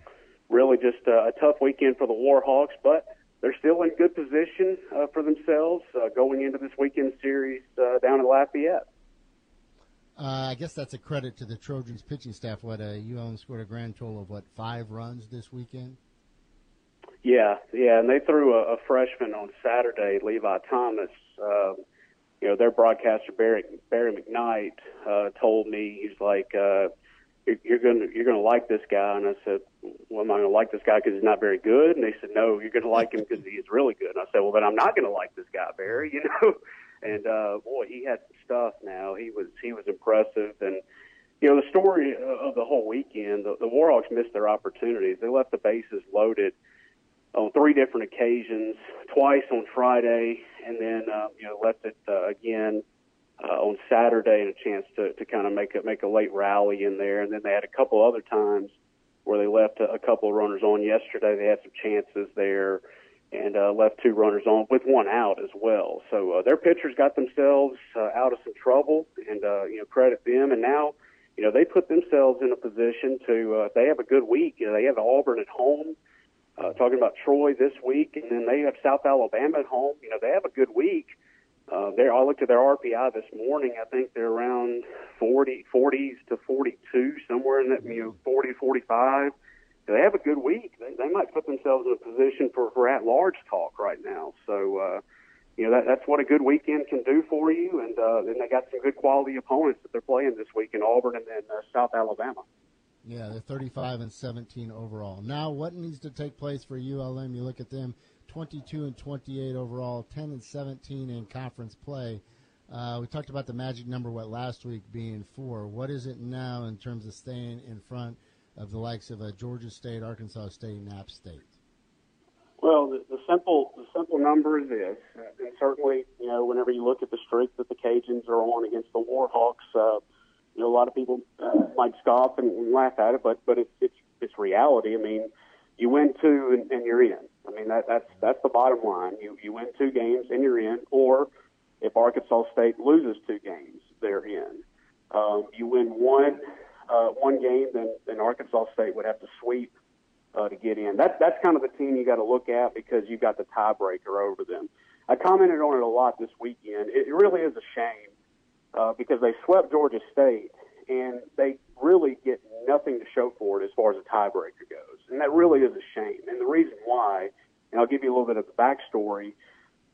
really just a, a tough weekend for the Warhawks, but they're still in good position uh, for themselves uh, going into this weekend series uh, down in Lafayette. Uh, I guess that's a credit to the Trojans pitching staff. What uh, ULM scored a grand total of what five runs this weekend. Yeah, yeah, and they threw a, a freshman on Saturday, Levi Thomas. Uh, you know, their broadcaster Barry Barry McKnight uh, told me he's like, uh, you're, gonna you're gonna like this guy, and I said, well, am I gonna like this guy because he's not very good? And they said, no, you're gonna like him because he's really good. And I said, well, then I'm not gonna like this guy, Barry. You know, and uh, boy, he had some stuff. Now he was he was impressive, and you know the story of the whole weekend. The, the Warhawks missed their opportunities. They left the bases loaded on three different occasions, twice on Friday, and then uh, you know left it uh, again uh, on Saturday and a chance to, to kind of make a make a late rally in there. And then they had a couple other times where they left a, a couple of runners on. Yesterday they had some chances there and uh, left two runners on with one out as well. So uh, their pitchers got themselves uh, out of some trouble, and uh, you know credit them. And now you know they put themselves in a position to uh, if they have a good week. You know, they have Auburn at home. Uh, talking about Troy this week, and then they have South Alabama at home. You know, they have a good week. Uh, there, I looked at their RPI this morning. I think they're around 40, 40s to 42, somewhere in that, you know, 40, 45. They have a good week. They, they might put themselves in a position for, for at-large talk right now. So, uh, you know, that, that's what a good weekend can do for you. And uh, then they got some good quality opponents that they're playing this week in Auburn and then uh, South Alabama. Yeah, they're 35 and 17 overall. Now, what needs to take place for ULM? You look at them, 22 and 28 overall, 10 and 17 in conference play. Uh, we talked about the magic number, what last week being four. What is it now in terms of staying in front of the likes of uh, Georgia State, Arkansas State, and State? Well, the, the simple the simple number is this, and certainly, you know, whenever you look at the streak that the Cajuns are on against the Warhawks, uh, you know, a lot of people uh, might scoff and, and laugh at it, but but it's it's it's reality. I mean, you win two and, and you're in. I mean, that that's that's the bottom line. You you win two games and you're in, or if Arkansas State loses two games, they're in. Um, you win one uh, one game, then then Arkansas State would have to sweep uh, to get in. That's that's kind of the team you got to look at because you've got the tiebreaker over them. I commented on it a lot this weekend. It, it really is a shame uh, because they swept Georgia State and they really get nothing to show for it as far as a tiebreaker goes, and that really is a shame. And the reason why, and I'll give you a little bit of the backstory.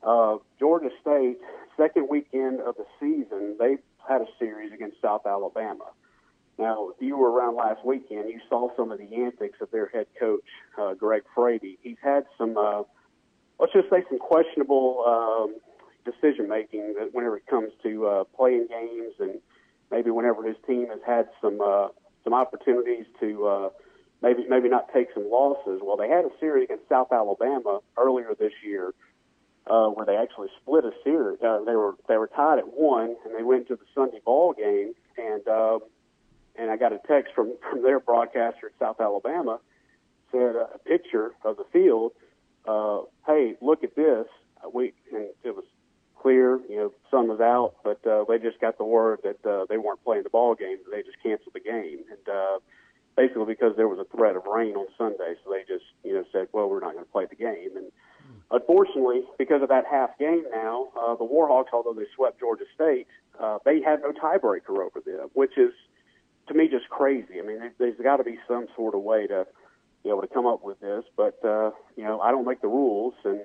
Uh, Georgia State, second weekend of the season, they had a series against South Alabama. Now, if you were around last weekend, you saw some of the antics of their head coach, uh, Greg Frady. He's had some, uh, let's just say, some questionable um, decision making whenever it comes to uh, playing games, and maybe whenever his team has had some uh, some opportunities to uh, maybe maybe not take some losses. Well, they had a series against South Alabama earlier this year. Uh, where they actually split a series. Uh, they were they were tied at one, and they went to the Sunday ball game. And uh, and I got a text from from their broadcaster at South Alabama said uh, a picture of the field. Uh, hey, look at this. We and it was clear, you know, sun was out, but uh, they just got the word that uh, they weren't playing the ball game. They just canceled the game, and uh, basically because there was a threat of rain on Sunday, so they just you know said, well, we're not going to play the game. And unfortunately, because of that half game now, uh, the Warhawks, although they swept Georgia State, uh, they had no tiebreaker over them, which is to me just crazy. I mean, there- there's got to be some sort of way to be able to come up with this, but uh, you know, I don't make the rules, and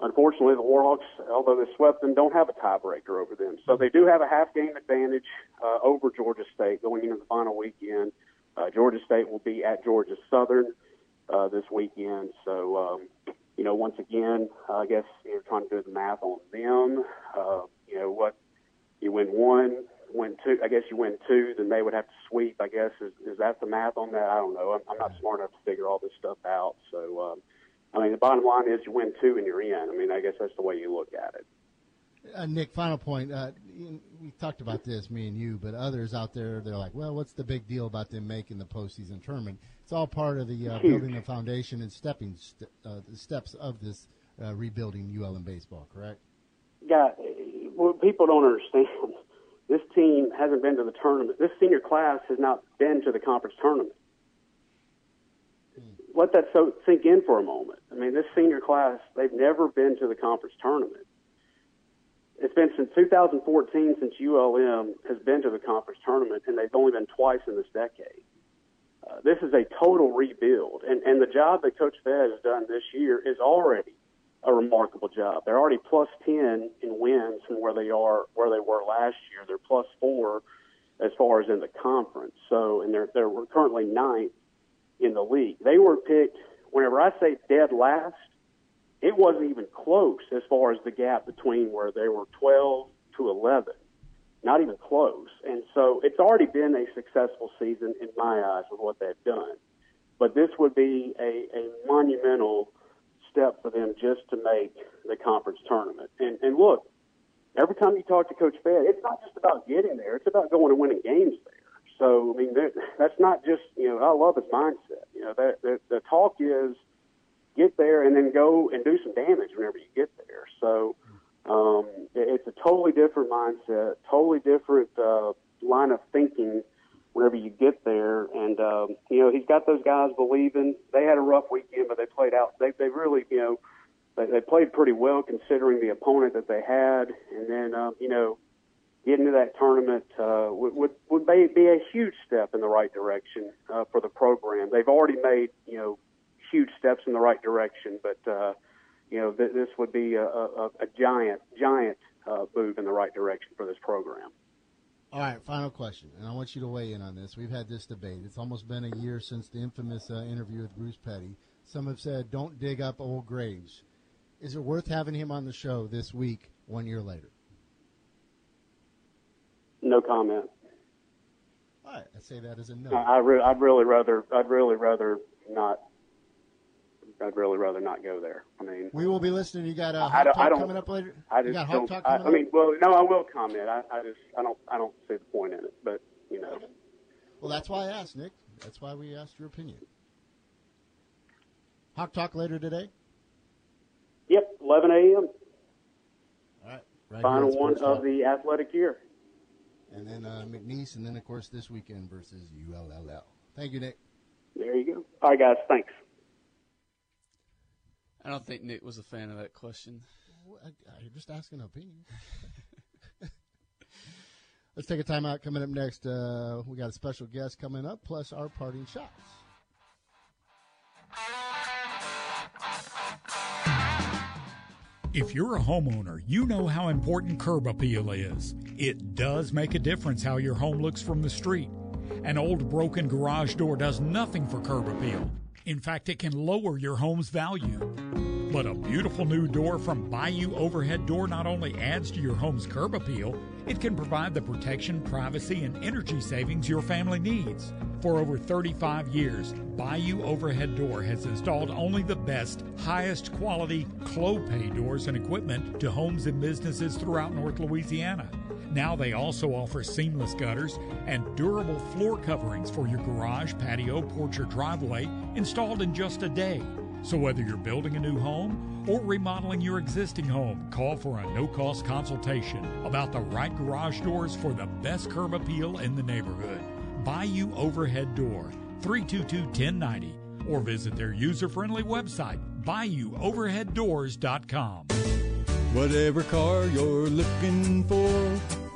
unfortunately, the Warhawks, although they swept them, don't have a tiebreaker over them. So they do have a half game advantage uh, over Georgia State going into the final weekend. Uh, Georgia State will be at Georgia Southern uh, this weekend. So, um, you know, once again, I guess you're trying to do the math on them. Uh, you know, what you win one, win two. I guess you win two, then they would have to sweep. I guess is is that the math on that? I don't know. I'm, I'm not smart enough to figure all this stuff out. So, um, I mean, the bottom line is you win two and you're in. I mean, I guess that's the way you look at it. Uh, Nick, final point. Uh, we talked about this, me and you, but others out there, they're like, well, what's the big deal about them making the postseason tournament? It's all part of the uh, building the foundation and stepping st- uh, the steps of this uh, rebuilding ULM baseball, correct? Yeah, what people don't understand. This team hasn't been to the tournament. This senior class has not been to the conference tournament. let that so sink in for a moment. I mean, this senior class, they've never been to the conference tournament. It's been since 2014 since ULM has been to the conference tournament, and they've only been twice in this decade. Uh, this is a total rebuild, and, and the job that Coach Fed has done this year is already a remarkable job. They're already plus 10 in wins from where they are where they were last year. They're plus four as far as in the conference. So, and they're they're currently ninth in the league. They were picked. Whenever I say dead last, it wasn't even close as far as the gap between where they were 12 to 11. Not even close. And so it's already been a successful season in my eyes with what they've done. But this would be a, a monumental step for them just to make the conference tournament. And, and look, every time you talk to Coach Fed, it's not just about getting there; it's about going and winning games there. So, I mean, that's not just you know. I love his mindset. You know, that the, the talk is get there and then go and do some damage whenever you get there. So, um, it's a totally different mindset, totally different uh, line of thinking whenever you get there. And um, you know, he's got those guys believing. They had a rough weekend, but they played out. They they really you know they, they played pretty well considering the opponent that they had. And then um, you know, getting to that tournament uh, would would would be, a huge step in the right direction uh, for the program. They've already made you know huge steps in the right direction, but uh, you know th- this would be a, a, a giant giant uh, move in the right direction for this program. All right, final question, and I want you to weigh in on this. We've had this debate. It's almost been a year since the infamous uh, interview with Bruce Petty. Some have said, "Don't dig up old graves." Is it worth having him on the show this week, one year later? No comment. All right, I say that as a no. I, I re- I'd really rather. I'd really rather not. I'd really rather not go there. I mean, we will be listening. You got a hot don't- talk I don't- coming up later. I just got don't. I, I mean, well, no, I will comment. I, I just, I don't, I don't see the point in it. But you know, Well, that's why I asked Nick. That's why we asked your opinion. Hawk talk later today. yep, 11 a.m. All right, right final one of the athletic year. and then uh, McNeese, and then of course this weekend versus ULL. Thank you, Nick. There you go. All right, guys. Thanks. I don't think Nick was a fan of that question. You're just asking an opinion. Let's take a timeout. Coming up next, uh, we got a special guest coming up, plus our parting shots. If you're a homeowner, you know how important curb appeal is. It does make a difference how your home looks from the street. An old broken garage door does nothing for curb appeal. In fact, it can lower your home's value. But a beautiful new door from Bayou Overhead Door not only adds to your home's curb appeal, it can provide the protection, privacy, and energy savings your family needs. For over 35 years, Bayou Overhead Door has installed only the best, highest quality Clopay doors and equipment to homes and businesses throughout North Louisiana. Now they also offer seamless gutters and durable floor coverings for your garage, patio, porch, or driveway installed in just a day. So whether you're building a new home or remodeling your existing home, call for a no-cost consultation about the right garage doors for the best curb appeal in the neighborhood. Bayou Overhead Door, 322-1090, or visit their user-friendly website, bayouoverheaddoors.com. Whatever car you're looking for,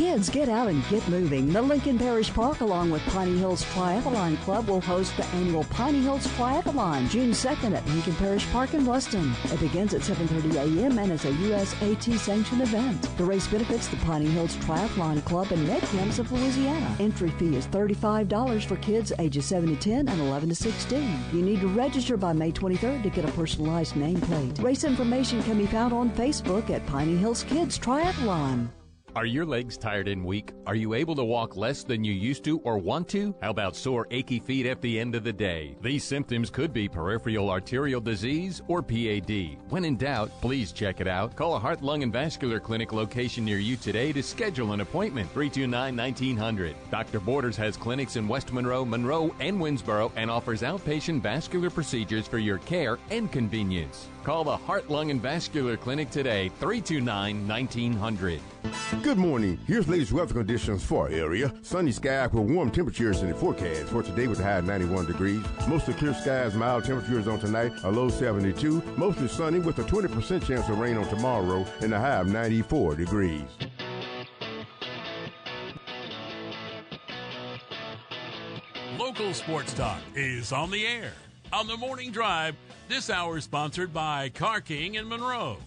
Kids, get out and get moving. The Lincoln Parish Park, along with Piney Hills Triathlon Club, will host the annual Piney Hills Triathlon June 2nd at Lincoln Parish Park in Ruston. It begins at 7:30 a.m. and is a USAT sanctioned event. The race benefits the Piney Hills Triathlon Club and Med Camps of Louisiana. Entry fee is $35 for kids ages 7 to 10 and 11 to 16. You need to register by May 23rd to get a personalized nameplate. Race information can be found on Facebook at Piney Hills Kids Triathlon. Are your legs tired and weak? Are you able to walk less than you used to or want to? How about sore, achy feet at the end of the day? These symptoms could be peripheral arterial disease or PAD. When in doubt, please check it out. Call a heart, lung, and vascular clinic location near you today to schedule an appointment. 329 1900. Dr. Borders has clinics in West Monroe, Monroe, and Winnsboro and offers outpatient vascular procedures for your care and convenience. Call the Heart, Lung, and Vascular Clinic today, 329 1900. Good morning. Here's latest weather conditions for our area. Sunny sky with warm temperatures in the forecast for today with a high of 91 degrees. Mostly clear skies, mild temperatures on tonight, a low 72. Mostly sunny with a 20% chance of rain on tomorrow and a high of 94 degrees. Local sports talk is on the air. On the morning drive, this hour is sponsored by Car King in Monroe.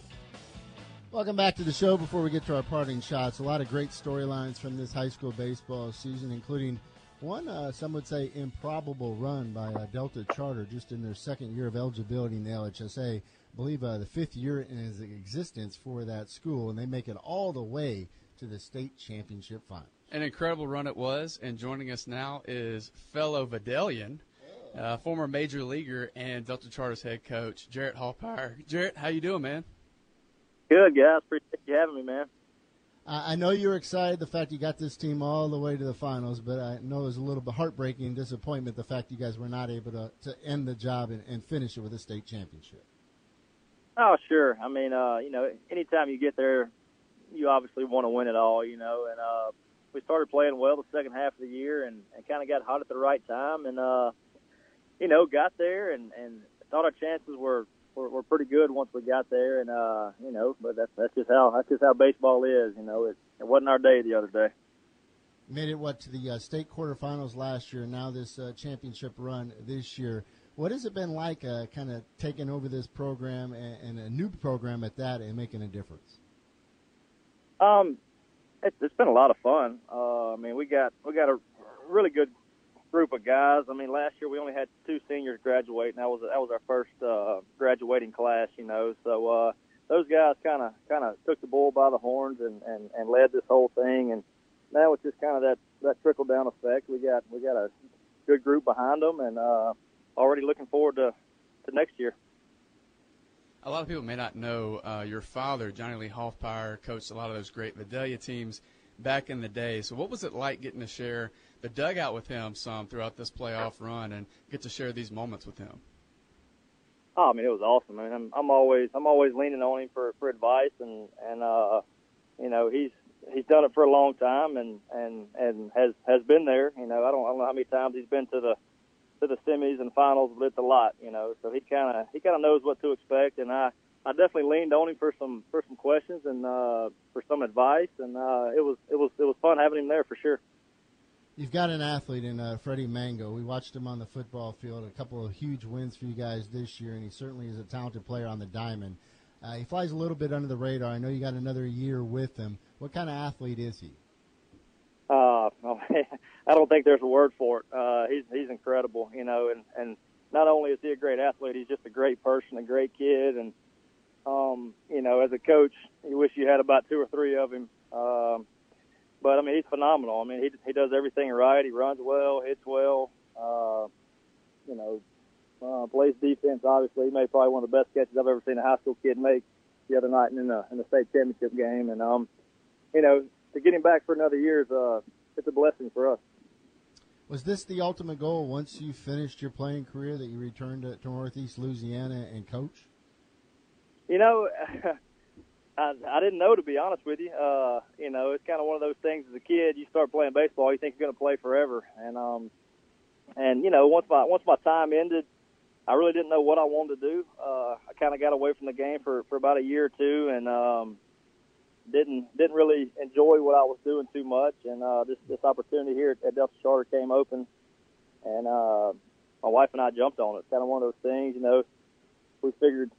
Welcome back to the show. Before we get to our parting shots, a lot of great storylines from this high school baseball season, including one, uh, some would say, improbable run by uh, Delta Charter just in their second year of eligibility in the LHSA. I believe uh, the fifth year in its existence for that school, and they make it all the way to the state championship final. An incredible run it was, and joining us now is fellow Vidalian, uh, former major leaguer and Delta Charter's head coach, Jarrett Hoffpauir. Jarrett, how you doing, man? Good, guys. Appreciate you having me, man. I I know you're excited the fact you got this team all the way to the finals, but I know it was a little bit heartbreaking disappointment the fact you guys were not able to, to end the job and, and finish it with a state championship. Oh, sure. I mean, uh, you know, anytime you get there, you obviously want to win it all, you know. And uh, we started playing well the second half of the year, and, and kind of got hot at the right time, and uh, you know, got there, and and thought our chances were were, were pretty good once we got there, and uh, you know, but that's that's just how that's just how baseball is, you know. It, it wasn't our day the other day. Made it what to the uh, state quarterfinals last year, and now this uh, championship run this year. What has it been like, uh, kind of taking over this program and, and a new program at that, and making a difference? Um, it's, it's been a lot of fun. Uh, I mean, we got we got a really good group of guys. I mean, last year we only had two seniors graduate, and that was that was our first uh, graduating class. You know, so uh, those guys kind of kind of took the bull by the horns and, and and led this whole thing. And now it's just kind of that that trickle down effect. We got we got a good group behind them, and uh, already looking forward to to next year. A lot of people may not know uh, your father, Johnny Lee Hoffpauir, coached a lot of those great Vidalia teams back in the day. So, what was it like getting to share the dugout with him some throughout this playoff run and get to share these moments with him? Oh, I mean, it was awesome. I mean, I'm, I'm always I'm always leaning on him for for advice, and and uh, you know he's he's done it for a long time, and and and has has been there. You know, I don't I don't know how many times he's been to the to the semis and finals, but it's a lot. You know, so he kind of he kind of knows what to expect, and I I definitely leaned on him for some for some questions and uh, for some advice, and uh, it was it was it was fun having him there for sure. You've got an athlete in uh, Freddie Mango. We watched him on the football field. A couple of huge wins for you guys this year, and he certainly is a talented player on the diamond. Uh, he flies a little bit under the radar. I know you got another year with him. What kind of athlete is he? Uh, I don't think there's a word for it. Uh, he's he's incredible, you know, and and not only is he a great athlete, he's just a great person, a great kid, and um, you know, as a coach, you wish you had about two or three of him. Um, but I mean, he's phenomenal. I mean, he he does everything right. He runs well, hits well. Uh, you know, uh, plays defense. Obviously, he made probably one of the best catches I've ever seen a high school kid make the other night in the in the state championship game. And um, you know, to get him back for another year is uh, it's a blessing for us. Was this the ultimate goal once you finished your playing career that you returned to, to Northeast Louisiana and coach? You know, I, I didn't know to be honest with you. Uh, you know, it's kind of one of those things. As a kid, you start playing baseball, you think you're going to play forever, and um, and you know, once my once my time ended, I really didn't know what I wanted to do. Uh, I kind of got away from the game for for about a year or two, and um, didn't didn't really enjoy what I was doing too much. And uh, this this opportunity here at Delta Charter came open, and uh, my wife and I jumped on it. It's kind of one of those things, you know. We figured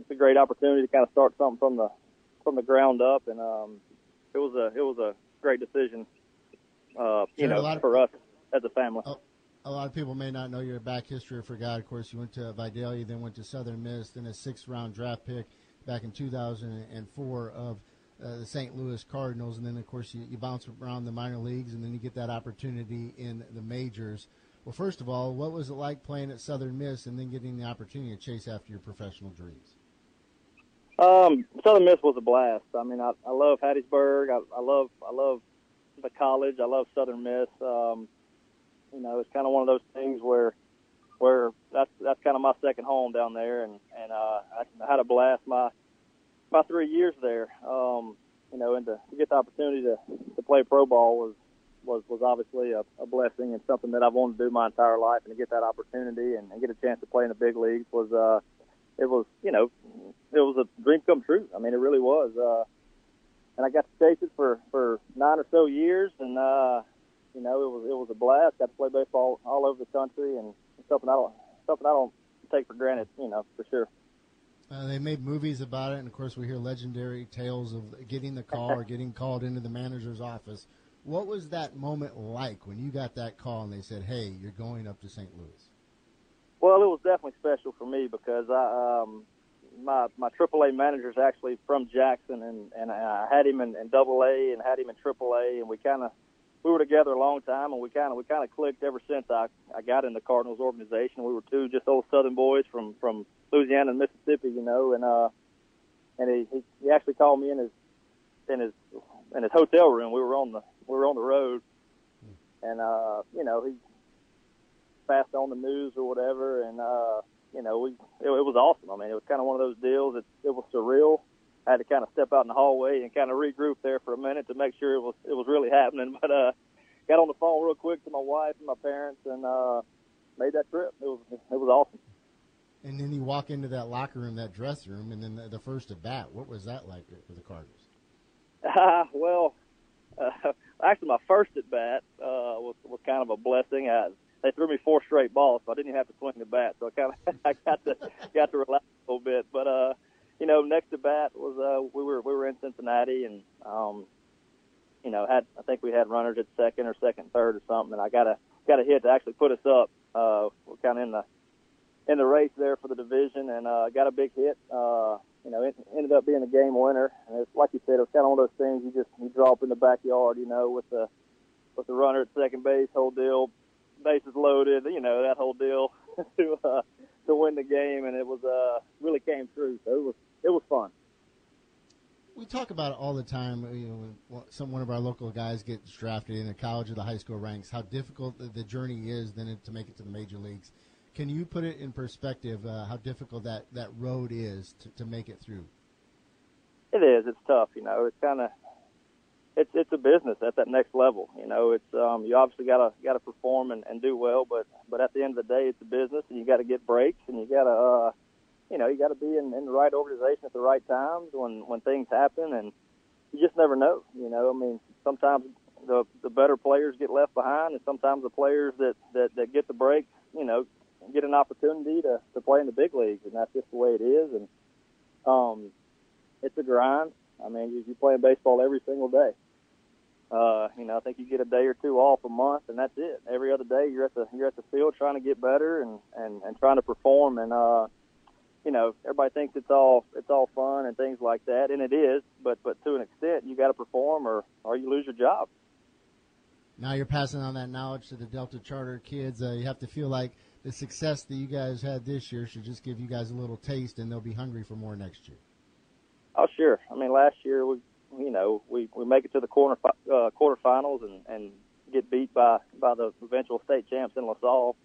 it's a great opportunity to kind of start something from the from the ground up, and um, it was a it was a great decision, uh, you Sure, a know, lot of- for us as a family. A lot of people may not know your back history or forgot. Of course, you went to Vidalia, then went to Southern Miss, then a sixth round draft pick back in 2004 of uh, the St. Louis Cardinals, and then of course you, you bounce around the minor leagues, and then you get that opportunity in the majors. Well, first of all, what was it like playing at Southern Miss and then getting the opportunity to chase after your professional dreams? Um, Southern Miss was a blast. I mean, I, I love Hattiesburg. I, I love I love the college. I love Southern Miss. Um, you know, it's kind of one of those things where where that's that's kind of my second home down there, and and uh, I, I had a blast my my three years there. Um, you know, and to, to get the opportunity to to play pro ball was was was obviously a, a blessing and something that I've wanted to do my entire life, and to get that opportunity and, and get a chance to play in the big leagues was uh, it was you know it was a dream come true. I mean, it really was. Uh, and I got to chase it for for nine or so years, and uh, you know, it was it was a blast. Got to play baseball all over the country, and something I don't something I don't take for granted. You know, for sure. Uh, they made movies about it, and of course, we hear legendary tales of getting the call or getting called into the manager's office. What was that moment like when you got that call and they said, "Hey, you're going up to St. Louis"? Well, it was definitely special for me because I, um, my my AAA manager's actually from Jackson, and and I had him in, in Double A and had him in AAA, and we kind of we were together a long time, and we kind of we kind of clicked ever since I I got in the Cardinals organization. We were two just old Southern boys from from Louisiana and Mississippi, you know, and uh, and he he, he actually called me in his in his in his hotel room. We were on the we were on the road, and uh, you know he passed on the news or whatever, and uh, you know we it, it was awesome. I mean, it was kind of one of those deals. It it was surreal. I had to kind of step out in the hallway and kind of regroup there for a minute to make sure it was it was really happening. But uh, got on the phone real quick to my wife and my parents and uh, made that trip. It was it was awesome. And then you walk into that locker room, that dressing room, and then the, the first at bat. What was that like for the Cardinals? Uh, well, uh, actually, my first at bat uh, was was kind of a blessing. I, they threw me four straight balls, so I didn't even have to swing the bat. So I kind of I got to got to relax a little bit. But uh, you know, next at bat was uh, we were we were in Cincinnati, and um, you know, had I think we had runners at second or second, third or something, and I got a got a hit to actually put us up. Uh, we're kind of in the in the race there for the division, and uh, got a big hit. Uh, you know, it ended up being a game winner, and it's like you said, it was kind of one of those things you just you draw up in the backyard, you know, with the with the runner at second base, whole deal, bases loaded, you know, that whole deal to uh, to win the game, and it was uh really came true. So it was it was fun. We talk about it all the time. You know, when some one of our local guys gets drafted in the college or the high school ranks, how difficult the, the journey is then to make it to the major leagues. Can you put it in perspective uh, how difficult that, that road is to, to make it through? It is. It's tough. You know, it's kind of it's it's a business at that next level. You know, it's um, you obviously gotta gotta perform and, and do well, but but at the end of the day, it's a business, and you got to get breaks, and you gotta uh, you know you got to be in, in the right organization at the right times when when things happen, and you just never know. You know, I mean, sometimes the the better players get left behind, and sometimes the players that that, that get the break, you know, get an opportunity to to play in the big leagues, and that's just the way it is. And um, it's a grind. I mean, you, you playing baseball every single day. Uh, you know, I think you get a day or two off a month, and that's it. Every other day, you're at the you're at the field trying to get better and and and trying to perform. And uh, you know, everybody thinks it's all it's all fun and things like that, and it is. But but to an extent, you got to perform, or or you lose your job. Now you're passing on that knowledge to the Delta Charter kids. Uh, you have to feel like the success that you guys had this year should just give you guys a little taste, and they'll be hungry for more next year. Oh, sure. I mean, last year we, you know, we we make it to the quarter uh, quarterfinals and and get beat by by the eventual state champs in LaSalle,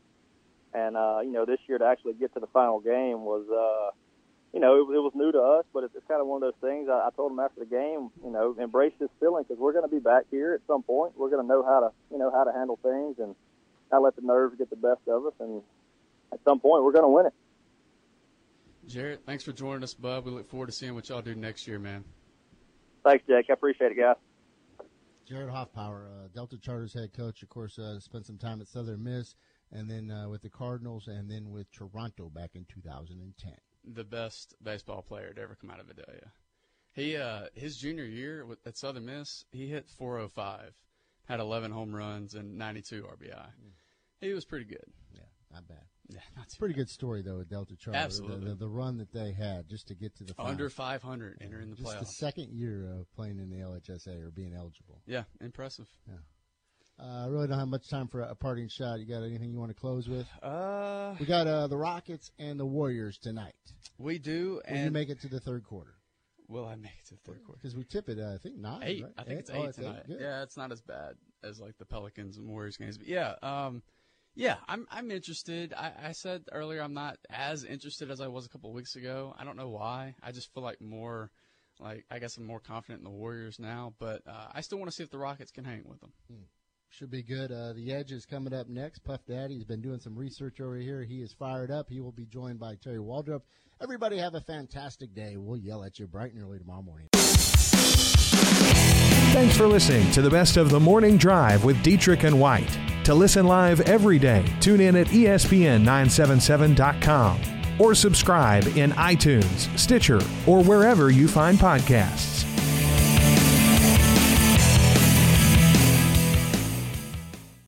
and uh, you know, this year to actually get to the final game was, uh, you know, it, it was new to us, but it's, it's kind of one of those things. I, I told them after the game, you know, embrace this feeling because we're going to be back here at some point. We're going to know how to, you know, how to handle things and not let the nerves get the best of us, and at some point we're going to win it. Jarrett, thanks for joining us, bud. We look forward to seeing what y'all do next year, man. Thanks, Jake. I appreciate it, guys. Jarrett Hoffpauir, uh, Delta Charters head coach, of course, uh, spent some time at Southern Miss, and then uh, with the Cardinals, and then with Toronto back in 2010. The best baseball player to ever come out of Vidalia. He uh, his junior year at Southern Miss, he hit 405, had 11 home runs and 92 RBI. Mm. He was pretty good. Yeah, not bad. Yeah, not too Pretty good story though with Delta Charter. The- Absolutely. The, the run that they had just to get to the final. Under finals. 500 entering the just the second year of playing in the LHSA or being eligible. Yeah, impressive. Yeah. Uh, I really don't have much time for a, a parting shot. You got anything you want to close with? Uh, we got uh, the Rockets and the Warriors tonight. We do, Will you make it to the third quarter? will I make it to the third quarter? Because we tip it, uh, I think nine. Eight. right? I think it's Oh, eight tonight. Good. Yeah, it's not as bad as like the Pelicans and Warriors games. But yeah, um, yeah, I'm I'm interested. I, I said earlier I'm not as interested as I was a couple weeks ago. I don't know why. I just feel like more, like I guess I'm more confident in the Warriors now. But uh, I still want to see if the Rockets can hang with them. Should be good. Uh, the Edge is coming up next. Puff Daddy has been doing some research over here. He is fired up. He will be joined by Terry Waldrop. Everybody have a fantastic day. We'll yell at you bright and early tomorrow morning. Thanks for listening to the best of the morning drive with Dietrich and White. To listen live every day, tune in at E ESPN977.com or subscribe in iTunes, Stitcher, or wherever you find podcasts.